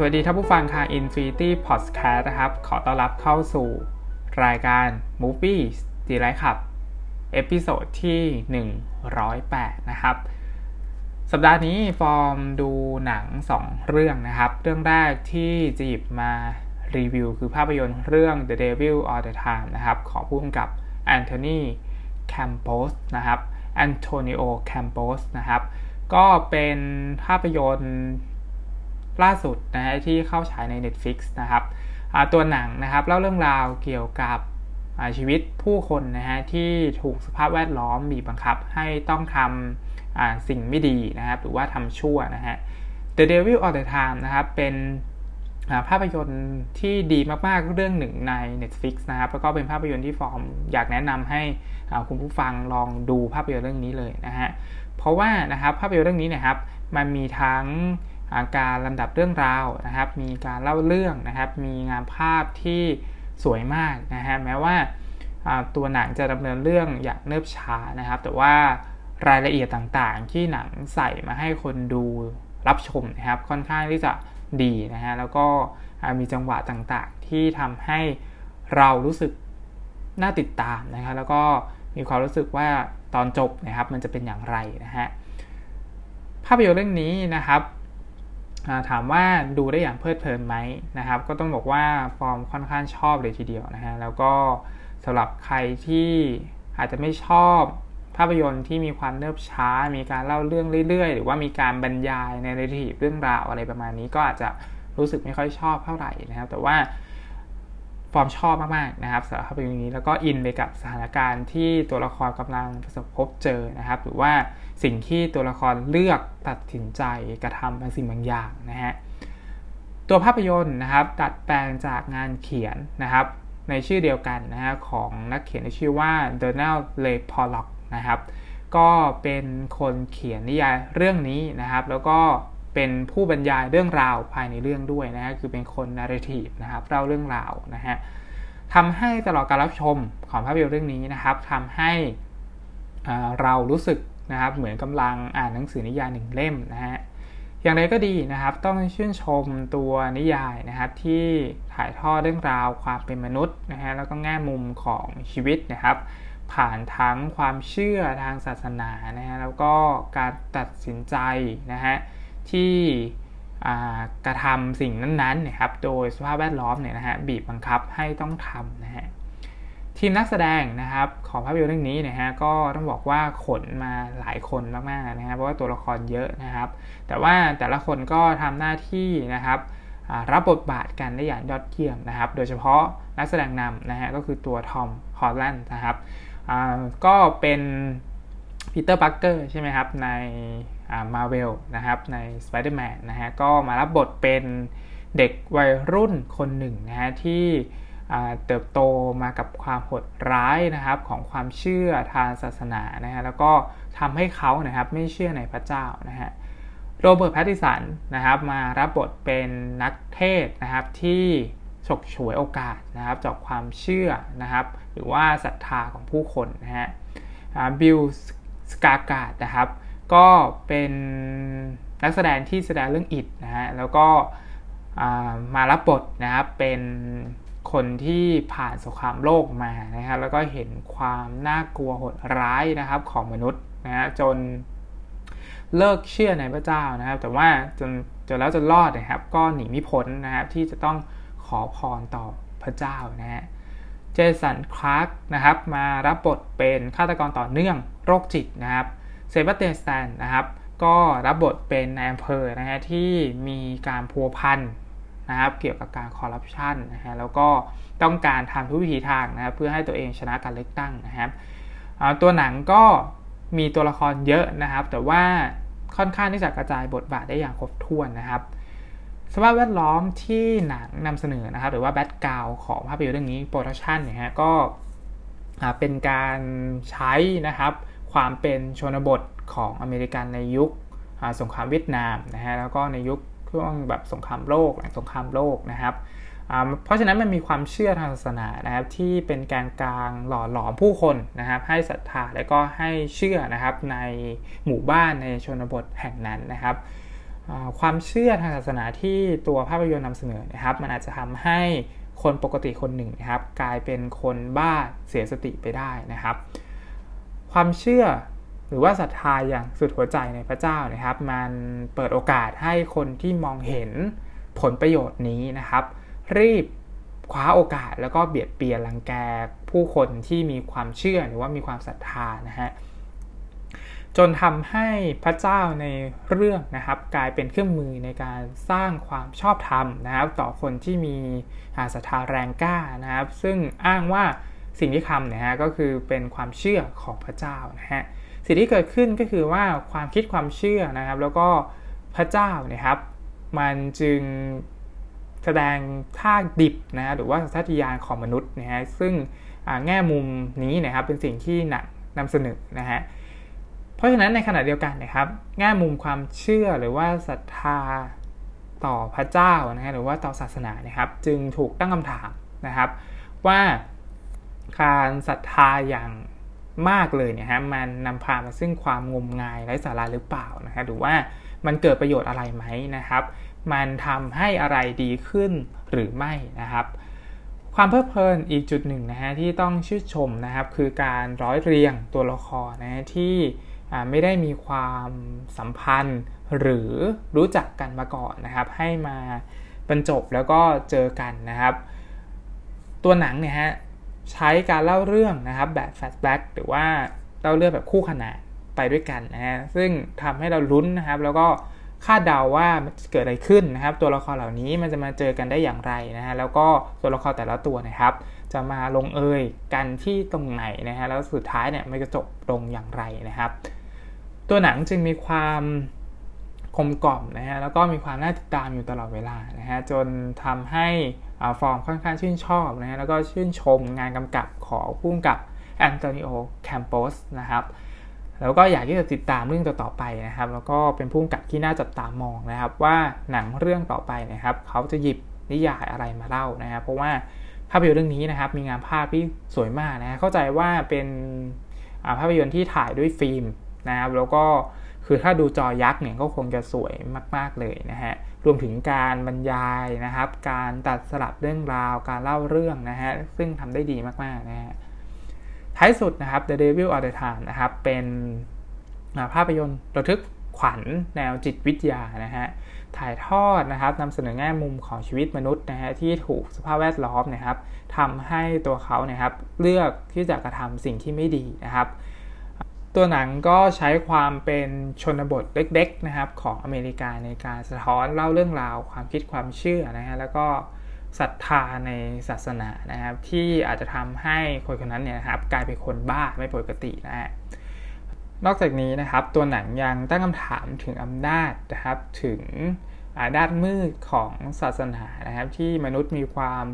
สวัสดีท่านผู้ฟังชาว Infinity Podcast นะครับ ขอต้อนรับเข้าสู่รายการ Movies Delight Club episode ที่ 108 นะครับ สัปดาห์นี้ฟอร์มดูหนัง 2 เรื่องนะครับ เรื่องแรกที่จะหยิบมารีวิว คือภาพยนตร์เรื่อง The Devil All the Time นะครับ ของผู้กำกับแอนโทนีแคมโปสนะครับแอนโทนิโอแคมโปสนะครับ ก็เป็นภาพยนตร์ ล่าสุดนะฮะที่เข้าฉายใน Netflix นะครับตัวหนังนะครับเล่าเรื่องราวเกี่ยวกับชีวิตผู้คนนะฮะที่ถูกสภาพแวดล้อมบีบบังคับให้ต้องทำสิ่งไม่ดีนะครับหรือว่าทำชั่วนะฮะ The Devil All the Time นะครับเป็นภาพยนตร์ที่ดีมากๆเรื่องหนึ่งใน Netflix นะครับแล้วก็เป็นภาพยนตร์ที่ฟอร์มอยากแนะนำให้คุณผู้ฟังลองดูภาพยนตร์เรื่องนี้เลยนะฮะเพราะว่านะครับภาพยนตร์เรื่องนี้นะครับมันมีทั้ง การลำดับเรื่องราวนะครับ มีการเล่าเรื่องนะครับ มีงานภาพที่สวยมากนะฮะ แม้ว่าตัวหนังจะดำเนินเรื่องอย่างเนิบช้านะครับ แต่ว่ารายละเอียดต่างๆ ที่หนังใส่มาให้คนดูรับชมนะครับ ค่อนข้างที่จะดีนะฮะ แล้วก็มีจังหวะต่างๆ ที่ทำให้เรารู้สึกน่าติดตามนะครับ แล้วก็มีความรู้สึกว่าตอนจบนะครับ มันจะเป็นอย่างไรนะฮะ ภาพยนตร์เรื่องนี้นะครับ ถามว่าดูได้อย่างเพลิดเพลินไหมนะครับ ก็ต้องบอกว่าฟอร์มค่อนข้างชอบเลยทีเดียวนะฮะแล้วก็สำหรับใครที่อาจจะไม่ชอบภาพยนตร์ที่มีความเนิบช้า มีการเล่าเรื่องเรื่อยๆ หรือว่ามีการบรรยายในเรื่องเรื่องราวอะไรประมาณนี้ก็อาจจะรู้สึกไม่ค่อยชอบเท่าไหร่นะครับ แต่ว่า ฟอร์มชอบมากๆนะครับสำหรับภาพยนตร์นี้แล้วก็อินไปกับสถานการณ์ที่ตัวละครกำลังประสบพบเจอนะครับ หรือว่าสิ่งที่ตัวละครเลือกตัดสินใจกระทำบางสิ่งบางอย่างนะฮะตัวภาพยนตร์นะครับดัดแปลงจากงานเขียนนะครับ ในชื่อเดียวกันนะฮะของนักเขียนที่ชื่อว่าโดนัลด์เรย์พอลล็อกนะครับ ก็เป็นคนเขียนนิยายเรื่องนี้นะครับ แล้วก็ เป็นผู้บรรยายเรื่องราวภายในเรื่องด้วยนะฮะคือเป็นคนนาร์ทีฟนะครับเล่าเรื่องราวนะฮะทำให้ตลอดการรับชมของภาพยนตร์เรื่องนี้นะครับทำให้เรารู้สึกนะครับเหมือนกำลังอ่านหนังสือนิยายหนึ่งเล่มนะฮะอย่างไรก็ดีนะครับต้องชื่นชมตัวนิยายนะครับที่ถ่ายทอดเรื่องราวความเป็นมนุษย์นะฮะแล้วก็แง่มุมของชีวิตนะครับ ผ่านทั้งความเชื่อทางศาสนานะฮะแล้วก็การตัดสินใจนะฮะ ที่กระทำสิ่งนั้นๆนะครับ โดยสภาพแวดล้อมเนี่ยนะฮะบีบบังคับให้ต้องทำนะฮะทีมนักแสดงนะครับของภาพยนตร์เรื่องนี้นะฮะก็ต้องบอกว่าขนมาหลายคนมากๆนะฮะเพราะว่าตัวละครเยอะนะครับ แต่ว่าแต่ละคนก็ทำหน้าที่นะครับรับบทบาทกันได้อย่างยอดเยี่ยมนะครับ โดยเฉพาะนักแสดงนำนะฮะก็คือตัวทอมฮอลแลนด์นะครับก็เป็นปีเตอร์ปาร์กเกอร์ใช่ไหมครับใน มาเวลนะครับใน Spider-Man นะฮะก็มารับบทเป็นเด็กวัยรุ่นคนหนึ่งนะฮะที่เติบโตมากับความโหดร้ายนะครับของความเชื่อทางศาสนานะฮะแล้วก็ทำให้เขานะครับไม่เชื่อในพระเจ้านะฮะโรเบิร์ตแพตติสันนะครับมารับบทเป็นนักเทศน์นะครับที่ฉกฉวยโอกาสนะครับจากความเชื่อนะครับหรือว่าศรัทธาของผู้คนนะฮะบิลสกากาดนะครับ ก็เป็นนักแสดงที่แสดงเรื่องอิดนะฮะแล้วก็มารับบทนะครับเป็นคนที่ผ่านสงครามโลกมานะครับแล้วก็เห็นความน่ากลัวโหดร้ายนะครับของมนุษย์นะฮะจนเลิกเชื่อในพระเจ้านะครับ แต่ว่าจนจนแล้วจนรอดนะครับ ก็หนีไม่พ้นนะครับที่จะต้องขอพรต่อพระเจ้านะฮะเจสันคลาร์กนะครับมารับบทเป็นฆาตกรต่อเนื่องโรคจิตนะครับ เซบาสเตียนสแตนนะครับ ก็รับบทเป็นนายอำเภอนะฮะที่มีการพัวพันนะครับเกี่ยวกับการคอร์รัปชันนะฮะแล้วก็ต้องการทำทุกวิถีทางนะครับเพื่อให้ตัวเองชนะการเลือกตั้งนะครับตัวหนังก็มีตัวละครเยอะนะครับ แต่ว่าค่อนข้างที่จะกระจายบทบาทได้อย่างครบถ้วนนะครับสภาพแวดล้อมที่หนังนำเสนอนะครับ หรือว่า background ของภาพยนตร์เรื่องนี้ production เนี่ยฮะก็เป็นการใช้นะครับ ความเป็นชนบทของอเมริกันในยุคสงครามเวียดนามนะฮะแล้วก็ในยุคช่วงแบบสงครามโลกหลังสงครามโลกนะครับเพราะฉะนั้นมันมีความเชื่อทางศาสนานะครับที่เป็นการกลางหล่อหลอมผู้คนนะครับ ให้ศรัทธาและก็ให้เชื่อนะครับในหมู่บ้านในชนบทแห่งนั้นนะครับ ความเชื่อทางศาสนาที่ตัวภาพยนตร์นำเสนอนะครับ มันอาจจะทำให้คนปกติคนหนึ่งนะครับ กลายเป็นคนบ้าเสียสติไปได้นะครับ ความเชื่อหรือว่าศรัทธาอย่างสุดหัวใจในพระเจ้านะครับ มันเปิดโอกาสให้คนที่มองเห็นผลประโยชน์นี้นะครับ รีบคว้าโอกาสแล้วก็เบียดเบียนรังแกผู้คนที่มีความเชื่อหรือว่ามีความศรัทธานะฮะจนทำให้พระเจ้าในเรื่องนะครับ กลายเป็นเครื่องมือในการสร้างความชอบธรรมนะครับ ต่อคนที่มีศรัทธาแรงกล้านะครับ ซึ่งอ้างว่า สิ่งที่ทำนะฮะก็คือเป็นความเชื่อของพระเจ้านะฮะสิ่งที่เกิดขึ้นก็คือว่าความคิดความเชื่อนะครับ แล้วก็พระเจ้านะครับมันจึงแสดงท่าดิบนะฮะหรือว่าสัตยานของมนุษย์นะฮะซึ่งแง่มุมนี้นะครับเป็นสิ่งที่หนักนำเสนอนะฮะเพราะฉะนั้นในขณะเดียวกันนะครับแง่มุมความเชื่อหรือว่าศรัทธาต่อพระเจ้านะฮะหรือว่าต่อศาสนานะครับ จึงถูกตั้งคำถามนะครับ ว่า การศรัทธาอย่างมากเลยเนี่ยฮะมันนำพามาซึ่งความงมงายไร้สาระหรือเปล่านะครับหรือว่ามันเกิดประโยชน์อะไรไหมนะครับ มันทำให้อะไรดีขึ้นหรือไม่นะครับ ความเพลิดเพลินอีกจุดหนึ่งนะฮะที่ต้องชื่นชมนะครับ คือการร้อยเรียงตัวละครนะที่ไม่ได้มีความสัมพันธ์หรือรู้จักกันมาก่อนนะครับ ให้มาบรรจบแล้วก็เจอกันนะครับ ตัวหนังเนี่ยฮะ ใช้การเล่าเรื่องนะครับแบบแฟลชแบ็กหรือว่าเล่าเรื่องแบบคู่ขนานไปด้วยกันนะฮะซึ่งทำให้เราลุ้นนะครับ แล้วก็คาดเดาว่าเกิดอะไรขึ้นนะครับ ตัวละครเหล่านี้มันจะมาเจอกันได้อย่างไรนะฮะแล้วก็ตัวละครแต่ละตัวนะครับ จะมาลงเอยกันที่ตรงไหนนะฮะแล้วสุดท้ายเนี่ยมันจะจบลงอย่างไรนะครับ ตัวหนังจึงมีความคมกล่อมนะฮะแล้วก็มีความน่าติดตามอยู่ตลอดเวลานะฮะจนทำให้ ฟอร์มค่อนข้างชื่นชอบนะฮะแล้วก็ชื่นชมงานกำกับของผู้กำกับแอนโตนิโอแคมโปสนะครับแล้วก็อยากที่จะติดตามเรื่องต่อๆไปนะครับ แล้วก็เป็นผู้กำกับที่น่าจับตามองนะครับ ว่าหนังเรื่องต่อไปนะครับ เขาจะหยิบนิยายอะไรมาเล่านะครับ เพราะว่าภาพยนตร์เรื่องนี้นะครับ มีงานภาพที่สวยมากนะเข้าใจว่าเป็นภาพยนตร์ที่ถ่ายด้วยฟิล์มนะครับ แล้วก็คือถ้าดูจอยักษ์เนี่ยก็คงจะสวยมาก ๆเลยนะฮะ รวมถึงการบรรยายนะครับ การตัดสลับเรื่องราว การเล่าเรื่องนะฮะ ซึ่งทำได้ดีมากๆนะฮะ ท้ายสุดนะครับ The Devil All the Time นะครับ เป็นภาพยนตร์ระทึกขวัญแนวจิตวิทยานะฮะ ถ่ายทอดนะครับนำเสนอแง่มุมของชีวิตมนุษย์นะฮะที่ถูกสภาพแวดล้อมนะครับทำให้ตัวเขาเนี่ยครับเลือกที่จะกระทำสิ่งที่ไม่ดีนะครับ ตัวหนังก็ใช้ความเป็นชนบทเล็กๆนะครับของอเมริกาในการสะท้อนเล่าเรื่องราวความคิดความเชื่อนะฮะแล้วก็ศรัทธาในศาสนานะครับ ที่อาจจะทำให้คนคนนั้นเนี่ยครับกลายเป็นคนบ้าไม่ปกตินะฮะนอกจากนี้นะครับตัวหนังยังตั้งคำถามถึงอำนาจนะครับถึงด้านมืดของศาสนานะครับ ที่มนุษย์มีความ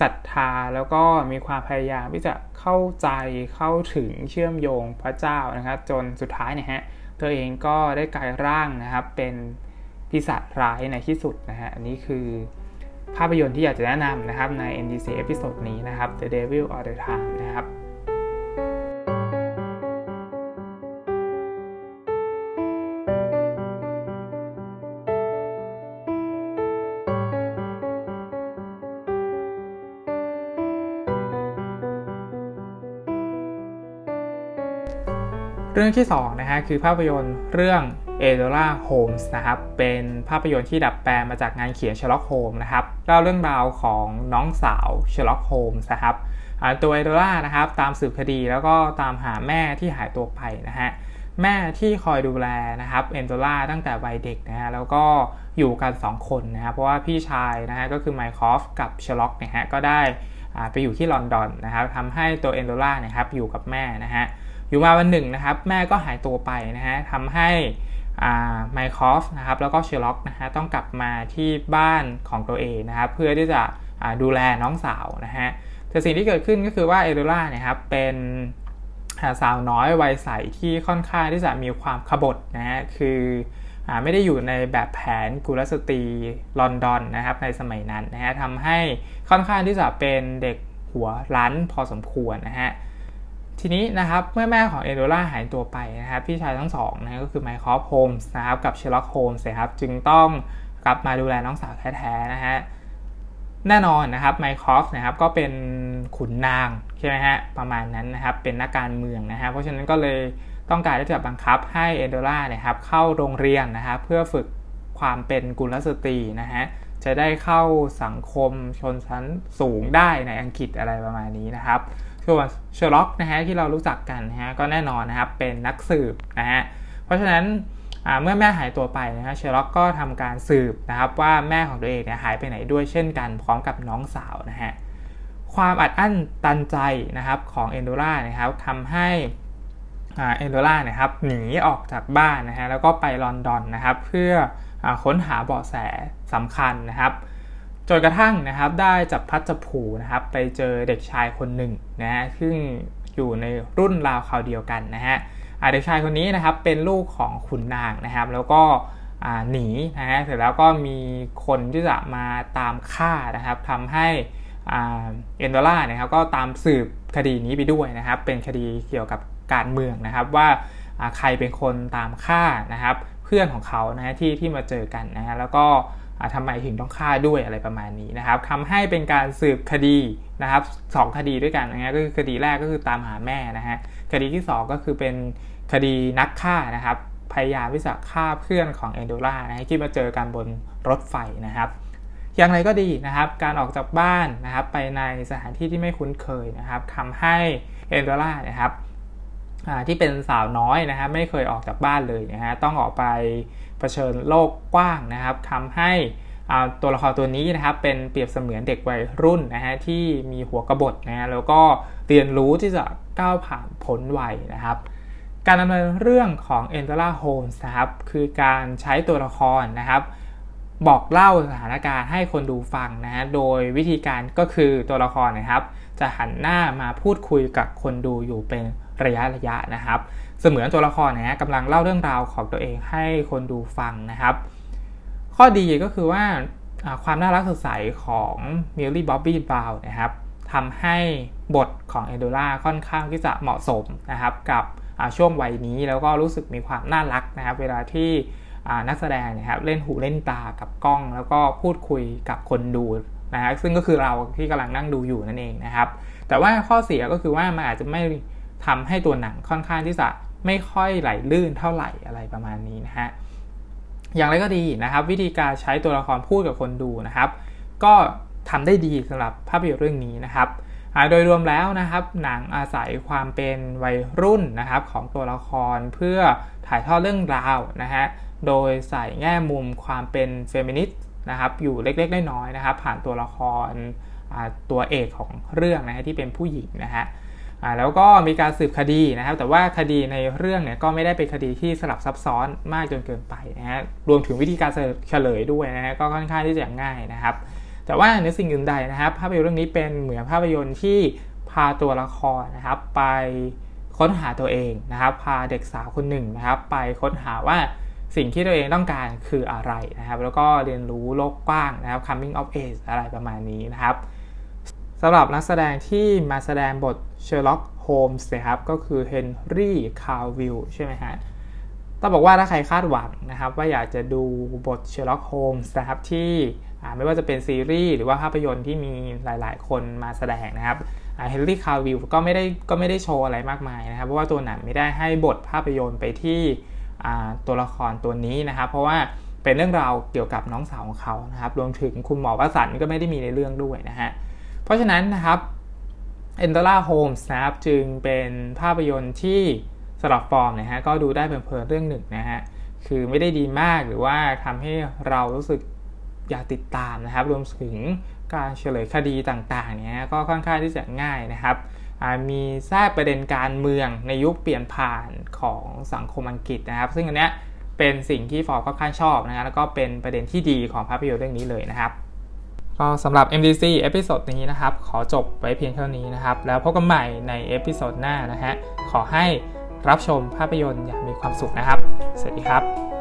ศรัทธาแล้วก็มีความพยายามที่จะเข้าใจเข้าถึงเชื่อมโยงพระเจ้านะครับจนสุดท้ายเนี่ยฮะเธอเองก็ได้กลายร่างนะครับเป็นพิศาจร้ายในที่สุดนะฮะอันนี้คือภาพยนตร์ที่อยากจะแนะนำนะครับใน NDC เอพิโซดนี้นะครับ The Devil All the Time นะครับ เรื่องที่2นะฮะคือภาพยนตร์เรื่อง e d o l a Holmes นะครับเป็นภาพยนตร์ที่ดัดแปลงมาจากงานเขียน Sherlock Holmes นะครับเล่าเรื่องราวของน้องสาว Sherlock Holmes นะครับตัวเอโนล่านะครับตามสืบคดีแล้วก็ตามหาแม่ที่หายตัวไปนะฮะแม่ที่คอยดูแลนะครับเอโนล่าตั้งแต่วัยเด็กนะฮะแล้วก็อยู่กัน 2 คนนะครับเพราะว่าพี่ชายนะฮะก็คือไมครอฟต์กับเชอร์ล็อกเนี่ยฮะก็ได้ไปอยู่ที่ลอนดอนนะครับทำให้ตัวเอโนล่าเนี่ยครับอยู่กับแม่นะฮะ อยู่มาวันหนึ่งนะครับ แม่ก็หายตัวไปนะฮะทำให้ไมครอฟต์นะครับแล้วก็เชอร์ล็อกนะฮะต้องกลับมาที่บ้านของตัวเองนะครับ เพื่อที่จะดูแลน้องสาวนะฮะแต่สิ่งที่เกิดขึ้นก็คือว่าเอโนล่าเนี่ยครับเป็นสาวน้อยวัยใสที่ค่อนข้างที่จะมีความขบฏนะฮะคือไม่ได้อยู่ในแบบแผนกุลสตรีลอนดอนนะครับในสมัยนั้นนะฮะทำให้ค่อนข้างที่จะเป็นเด็กหัวรั้นพอสมควรนะฮะ ทีนี้นะครับเมื่อแม่ของเอโนล่าหายตัวไปนะครับพี่ชายทั้งสองนะก็คือไมครอฟต์โฮมส์นะครับกับเชอร์ล็อกโฮมส์นะครับจึงต้องกลับมาดูแลน้องสาวแท้ๆนะฮะแน่นอนนะครับไมครอฟต์นะครับก็เป็นขุนนางใช่ไหมฮะประมาณนั้นนะครับเป็นนักการเมืองนะฮะเพราะฉะนั้นก็เลยต้องการที่จะบังคับให้เอโนล่าเนี่ยครับเข้าโรงเรียนนะครับเพื่อฝึกความเป็นกุลสตรีนะฮะจะได้เข้าสังคมชนชั้นสูงได้ในอังกฤษอะไรประมาณนี้นะครับ ส่วนเชอร์ล็อกนะฮะที่เรารู้จักกันนะฮะก็แน่นอนนะครับเป็นนักสืบนะฮะเพราะฉะนั้นเมื่อแม่หายตัวไปนะฮะเชอร์ล็อกก็ทำการสืบนะครับว่าแม่ของตัวเองเนี่ยหายไปไหนด้วยเช่นกันพร้อมกับน้องสาวนะฮะความอัดอั้นตันใจนะครับของเอโนล่านะครับทำให้เอโนล่านะครับหนีออกจากบ้านนะฮะแล้วก็ไปลอนดอนนะครับเพื่อค้นหาเบาะแสสำคัญนะครับ จนกระทั่งนะครับได้จับพัดจับผูนะครับไปเจอเด็กชายคนหนึ่งนะฮะซึ่งอยู่ในรุ่นราวคราวเดียวกันนะฮะเด็กชายคนนี้นะครับเป็นลูกของขุนนางนะครับ แล้วก็หนีนะฮะเสร็จแล้วก็มีคนที่จะมาตามฆ่านะครับทำให้เอ็นดล่านะครับก็ตามสืบคดีนี้ไปด้วยนะครับ เป็นคดีเกี่ยวกับการเมืองนะครับว่าใครเป็นคนตามฆ่านะครับ เพื่อนของเขานะฮะที่ที่มาเจอกันนะฮะแล้วก็ ทำไมถึงต้องฆ่าด้วยอะไรประมาณนี้นะครับทำให้เป็นการสืบคดีนะครับสคดีด้วยกันนะก็คือคดีแรกก็คือตามหาแม่นะฮะคดีที่ 2 ก็คือเป็นคดีนักฆ่านะครับพยายามวิสาฆ่าเพื่อนของเอนโดล่านะที่มาเจอกันบนรถไฟนะครับ อย่างไรก็ดีนะครับ การออกจากบ้านนะครับ ไปในสถานที่ที่ไม่คุ้นเคยนะครับทำให้เอนโดล่านะครับที่เป็นสาวน้อยนะครับไม่เคยออกจากบ้านเลยนะฮะต้องออกไป เผชิญโลกกว้างนะครับทำให้ตัวละครตัวนี้นะครับเป็นเปรียบเสมือนเด็กวัยรุ่นนะฮะที่มีหัวกระบฏนะฮะแล้วก็เรียนรู้ที่จะก้าวผ่านพ้นวัยนะครับการดำเนินเรื่องของ e n d ล่าโฮมส์นะครับคือการใช้ตัวละครนะครับ บอกเล่าสถานการณ์ให้คนดูฟังนะฮะโดยวิธีการก็คือตัวละครนะครับ จะหันหน้ามาพูดคุยกับคนดูอยู่เป็นระยะระยะนะครับ เสมือนตัวละครนะฮะกำลังเล่าเรื่องราวของตัวเองให้คนดูฟังนะครับ ข้อดีก็คือว่าความน่ารักสดใสของมิลลี่บ๊อบบี้บราวนะครับทำให้บทของเอโดล่าค่อนข้างที่จะเหมาะสมนะครับ กับช่วงวัยนี้แล้วก็รู้สึกมีความน่ารักนะครับ เวลาที่นักแสดงนะครับเล่นหูเล่นตากับกล้อง แล้วก็พูดคุยกับคนดูนะฮะซึ่งก็คือเราที่กำลังนั่งดูอยู่นั่นเองนะครับ แต่ว่าข้อเสียก็คือว่ามันอาจจะไม่ทำให้ตัวหนังค่อนข้างที่จะ ไม่ค่อยไหลลื่นเท่าไหร่อะไรประมาณนี้นะฮะอย่างไรก็ดีนะครับ วิธีการใช้ตัวละครพูดกับคนดูนะครับ ก็ทำได้ดีสำหรับภาพยนตร์เรื่องนี้นะครับโดยรวมแล้วนะครับ หนังอาศัยความเป็นวัยรุ่นนะครับของตัวละครเพื่อถ่ายทอดเรื่องราวนะฮะโดยใส่แง่มุมความเป็นเฟมินิสต์นะครับ อยู่เล็กๆน้อยๆนะครับ ผ่านตัวละครตัวเอกของเรื่องนะฮะที่เป็นผู้หญิงนะฮะ แล้วก็มีการสืบคดีนะครับ แต่ว่าคดีในเรื่องเนี่ยก็ไม่ได้เป็นคดีที่สลับซับซ้อนมากจนเกินไปนะฮะรวมถึงวิธีการเฉลยด้วยนะฮะก็ค่อนข้างที่จะง่ายนะครับ แต่ว่าในสิ่งอื่นใดนะครับ ภาพยนตร์เรื่องนี้เป็นเหมือนภาพยนตร์ที่พาตัวละครนะครับ ไปค้นหาตัวเองนะครับ พาเด็กสาวคนหนึ่งนะครับ ไปค้นหาว่าสิ่งที่ตัวเองต้องการคืออะไรนะครับ แล้วก็เรียนรู้โลกกว้างนะครับ coming of age อะไรประมาณนี้นะครับ สำหรับนักแสดงที่มาแสดงบทเชอร์ล็อกโฮมส์นะครับก็คือเฮนรี่คาวิลล์ใช่ไหมฮะต้องบอกว่าถ้าใครคาดหวังนะครับ ว่าอยากจะดูบทเชอร์ล็อกโฮมส์นะครับที่ไม่ว่าจะเป็นซีรีส์หรือว่าภาพยนตร์ที่มีหลายๆ คนมาแสดงนะครับเฮนรี่คาวิลล์ก็ไม่ได้ก็ไม่ได้โชว์อะไรมากมายนะครับ เพราะว่าตัวหนังไม่ได้ให้บทภาพยนตร์ไปที่ตัวละครตัวนี้นะครับ เพราะว่าเป็นเรื่องราวเกี่ยวกับน้องสาวของเขานะครับ รวมถึงคุณหมอวัตสันก็ไม่ได้มีในเรื่องด้วยนะฮะ เพราะฉะนั้นนะครับ e n d ล่าโฮมส์นะครับจึงเป็นภาพยนตร์ที่สำหรับฟอร์นะฮะก็ดูได้เพลินๆเรื่องหนึ่งนะฮะคือไม่ได้ดีมากหรือว่าทำให้เรารู้สึกอยากติดตามนะครับ รวมถึงการเฉลยคดีต่างๆเนี่ยก็ค่อนข้างที่จะง่ายนะครับมีแทรกประเด็นการเมืองในยุคเปลี่ยนผ่านของสังคมอังกฤษนะครับ ซึ่งอันเนี้ยเป็นสิ่งที่ฟอร์ค่อนข้างชอบนะฮะแล้วก็เป็นประเด็นที่ดีของภาพยนตร์เรื่องนี้เลยนะครับ ก็สำหรับ MDC เอพิโซดนี้นะครับ ขอจบไว้เพียงเท่านี้นะครับ แล้วพบกันใหม่ใน episode หน้านะฮะ ขอให้รับชมภาพยนตร์อย่างมีความสุขนะครับ สวัสดีครับ